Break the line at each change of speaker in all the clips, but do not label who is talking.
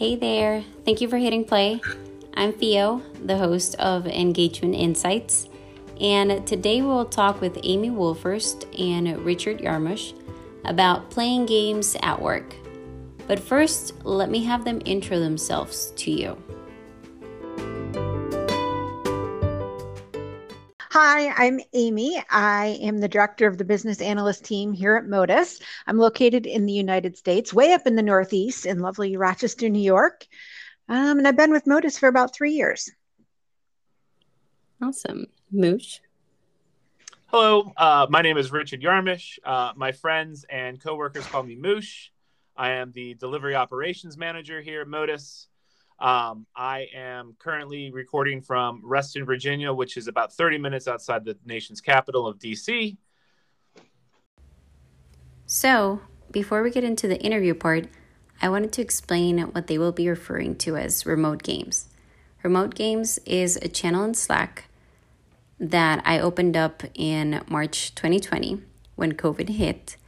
Hey there, thank you for hitting play. I'm Theo, the host of Engagement Insights, and today we'll talk with Amy Wolfhurst and Richard Yarmush about playing games at work. But first, let me have them intro themselves to you.
Hi, I'm Amy. I am the director of the business analyst team here at Modus. I'm located in the United States, way up in the Northeast in lovely Rochester, New York. Um, and I've been with Modus for about three years.
Awesome. Moosh.
Hello, uh, my name is Richard Yarmush. Uh, my friends and coworkers call me Moosh. I am the delivery operations manager here at Modus. Um, I am currently recording from Reston, Virginia, which is about 30 minutes outside the nation's capital of DC.
So, before we get into the interview part, I wanted to explain what they will be referring to as remote games. Remote games is a channel in Slack that I opened up in March 2020 when COVID hit.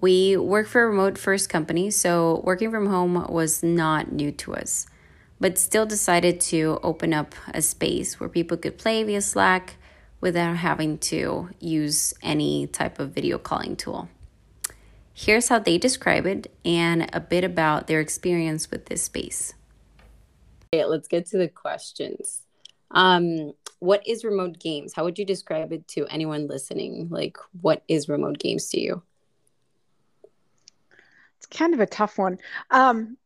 We work for a remote first company, so working from home was not new to us but still decided to open up a space where people could play via Slack without having to use any type of video calling tool. Here's how they describe it and a bit about their experience with this space.
Okay, let's get to the questions. Um, what is remote games? How would you describe it to anyone listening? Like, what is remote games to you?
It's kind of a tough one. Um,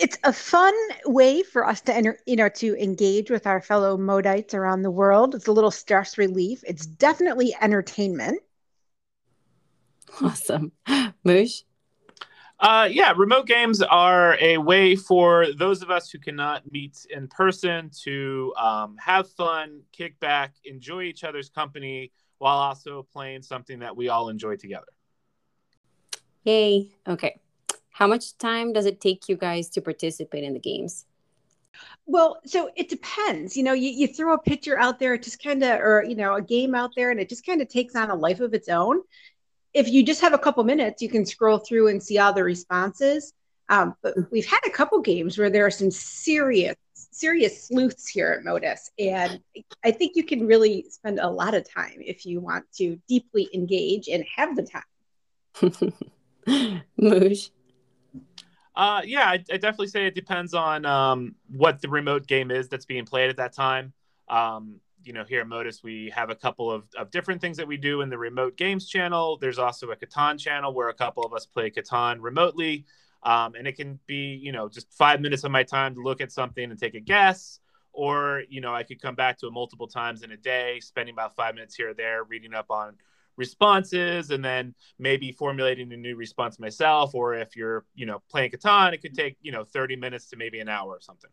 it's a fun way for us to enter, you know, to engage with our fellow Modites around the world. It's a little stress relief. It's definitely entertainment.
Awesome. Moosh?
Uh, yeah, remote games are a way for those of us who cannot meet in person to um, have fun, kick back, enjoy each other's company while also playing something that we all enjoy together.
Yay. Okay. How much time does it take you guys to participate in the games?
Well, so it depends. You know, you, you throw a picture out there, it just kind of, or, you know, a game out there, and it just kind of takes on a life of its own. If you just have a couple minutes, you can scroll through and see all the responses. Um, but mm. we've had a couple games where there are some serious, serious sleuths here at Modus. And I think you can really spend a lot of time if you want to deeply engage and have the time.
Moosh.
Uh, yeah, I, I definitely say it depends on um, what the remote game is that's being played at that time. Um, you know, here at Modus, we have a couple of, of different things that we do in the remote games channel. There's also a Catan channel where a couple of us play Catan remotely. Um, and it can be, you know, just five minutes of my time to look at something and take a guess. Or, you know, I could come back to it multiple times in a day, spending about five minutes here or there, reading up on responses and then maybe formulating a new response myself or if you're you know playing catan it could take you know 30 minutes to maybe an hour or something.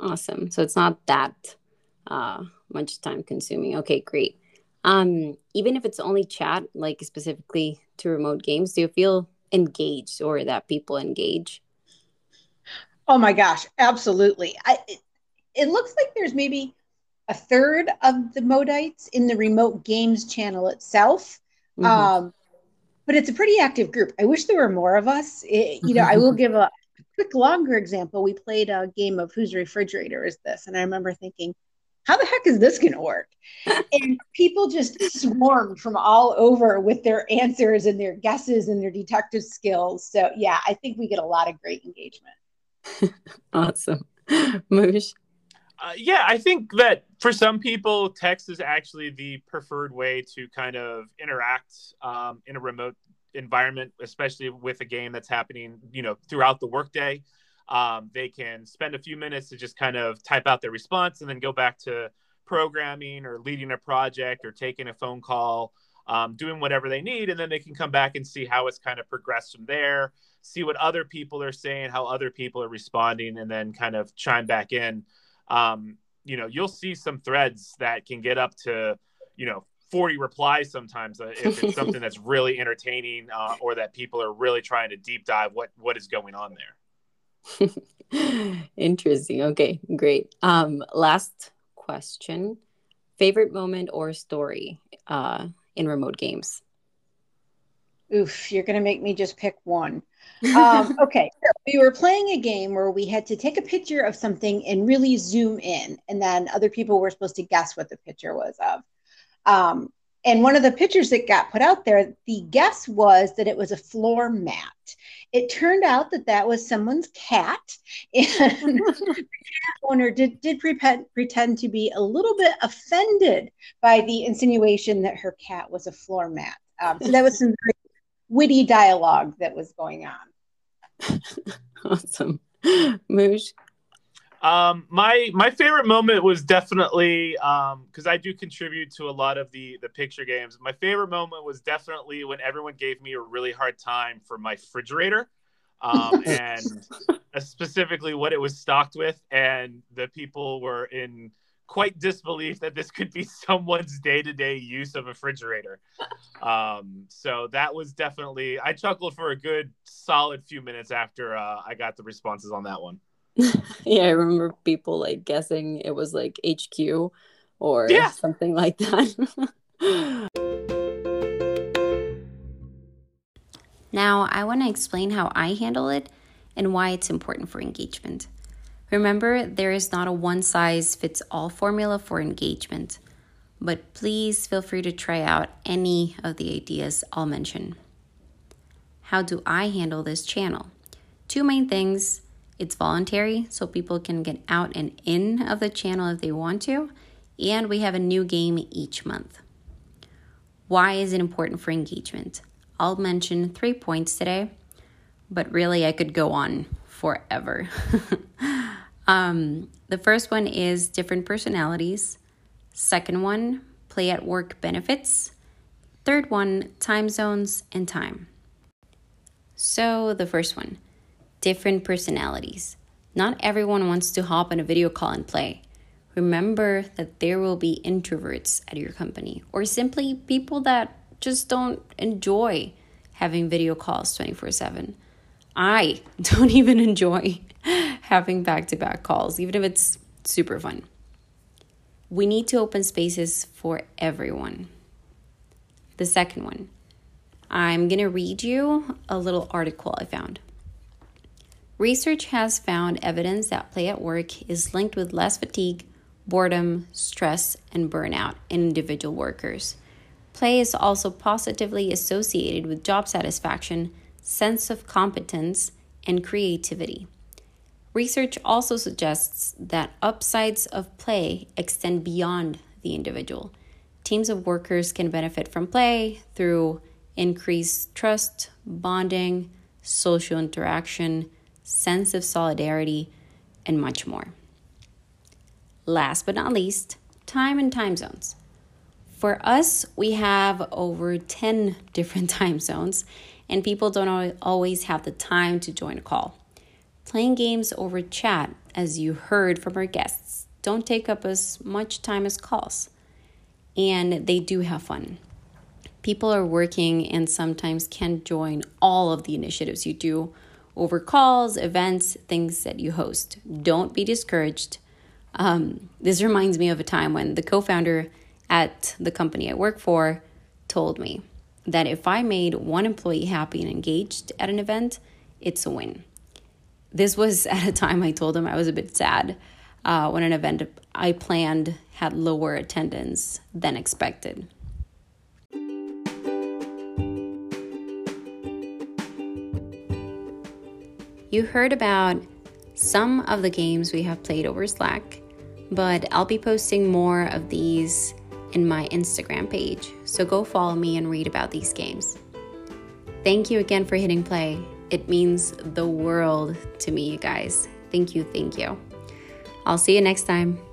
Awesome. So it's not that uh, much time consuming. Okay great. Um, even if it's only chat like specifically to remote games do you feel engaged or that people engage?
Oh my gosh absolutely. I, it, it looks like there's maybe a third of the Modites in the remote games channel itself. Mm-hmm. Um, but it's a pretty active group. I wish there were more of us. It, you know, I will give a quick, longer example. We played a game of Whose Refrigerator is This? And I remember thinking, how the heck is this going to work? and people just swarmed from all over with their answers and their guesses and their detective skills. So, yeah, I think we get a lot of great engagement.
awesome. Moosh.
Uh, yeah, I think that for some people, text is actually the preferred way to kind of interact um, in a remote environment, especially with a game that's happening, you know, throughout the workday. Um, they can spend a few minutes to just kind of type out their response and then go back to programming or leading a project or taking a phone call, um, doing whatever they need, and then they can come back and see how it's kind of progressed from there. See what other people are saying, how other people are responding, and then kind of chime back in um, you know, you'll see some threads that can get up to, you know, 40 replies sometimes uh, if it's something that's really entertaining uh, or that people are really trying to deep dive what what is going on there.
Interesting. Okay, great. Um, last question: favorite moment or story uh, in remote games?
Oof, you're going to make me just pick one. Um, okay, so we were playing a game where we had to take a picture of something and really zoom in, and then other people were supposed to guess what the picture was of. Um, and one of the pictures that got put out there, the guess was that it was a floor mat. It turned out that that was someone's cat, and the cat owner did, did pretend, pretend to be a little bit offended by the insinuation that her cat was a floor mat. Um, so that was some very witty dialogue that was going on.
awesome. Moosh.
Um, my my favorite moment was definitely um because um, I do contribute to a lot of the the picture games. My favorite moment was definitely when everyone gave me a really hard time for my refrigerator, um, and specifically what it was stocked with, and the people were in quite disbelief that this could be someone's day to day use of a refrigerator. Um, so that was definitely I chuckled for a good solid few minutes after uh, I got the responses on that one.
yeah, I remember people like guessing it was like HQ or yeah. something like that.
now, I want to explain how I handle it and why it's important for engagement. Remember, there is not a one size fits all formula for engagement, but please feel free to try out any of the ideas I'll mention. How do I handle this channel? Two main things it's voluntary, so people can get out and in of the channel if they want to, and we have a new game each month. Why is it important for engagement? I'll mention three points today, but really I could go on forever. um, the first one is different personalities. Second one, play at work benefits. Third one, time zones and time. So, the first one different personalities. Not everyone wants to hop on a video call and play. Remember that there will be introverts at your company or simply people that just don't enjoy having video calls 24 7. I don't even enjoy having back to back calls, even if it's super fun. We need to open spaces for everyone. The second one, I'm going to read you a little article I found. Research has found evidence that play at work is linked with less fatigue, boredom, stress, and burnout in individual workers. Play is also positively associated with job satisfaction, sense of competence, and creativity. Research also suggests that upsides of play extend beyond the individual. Teams of workers can benefit from play through increased trust, bonding, social interaction, sense of solidarity, and much more. Last but not least, time and time zones. For us, we have over 10 different time zones, and people don't always have the time to join a call. Playing games over chat, as you heard from our guests, don't take up as much time as calls, and they do have fun. People are working and sometimes can't join all of the initiatives you do over calls, events, things that you host. Don't be discouraged. Um, this reminds me of a time when the co founder at the company I work for told me that if I made one employee happy and engaged at an event, it's a win. This was at a time I told him I was a bit sad uh, when an event I planned had lower attendance than expected. You heard about some of the games we have played over Slack, but I'll be posting more of these in my Instagram page, so go follow me and read about these games. Thank you again for hitting play. It means the world to me, you guys. Thank you, thank you. I'll see you next time.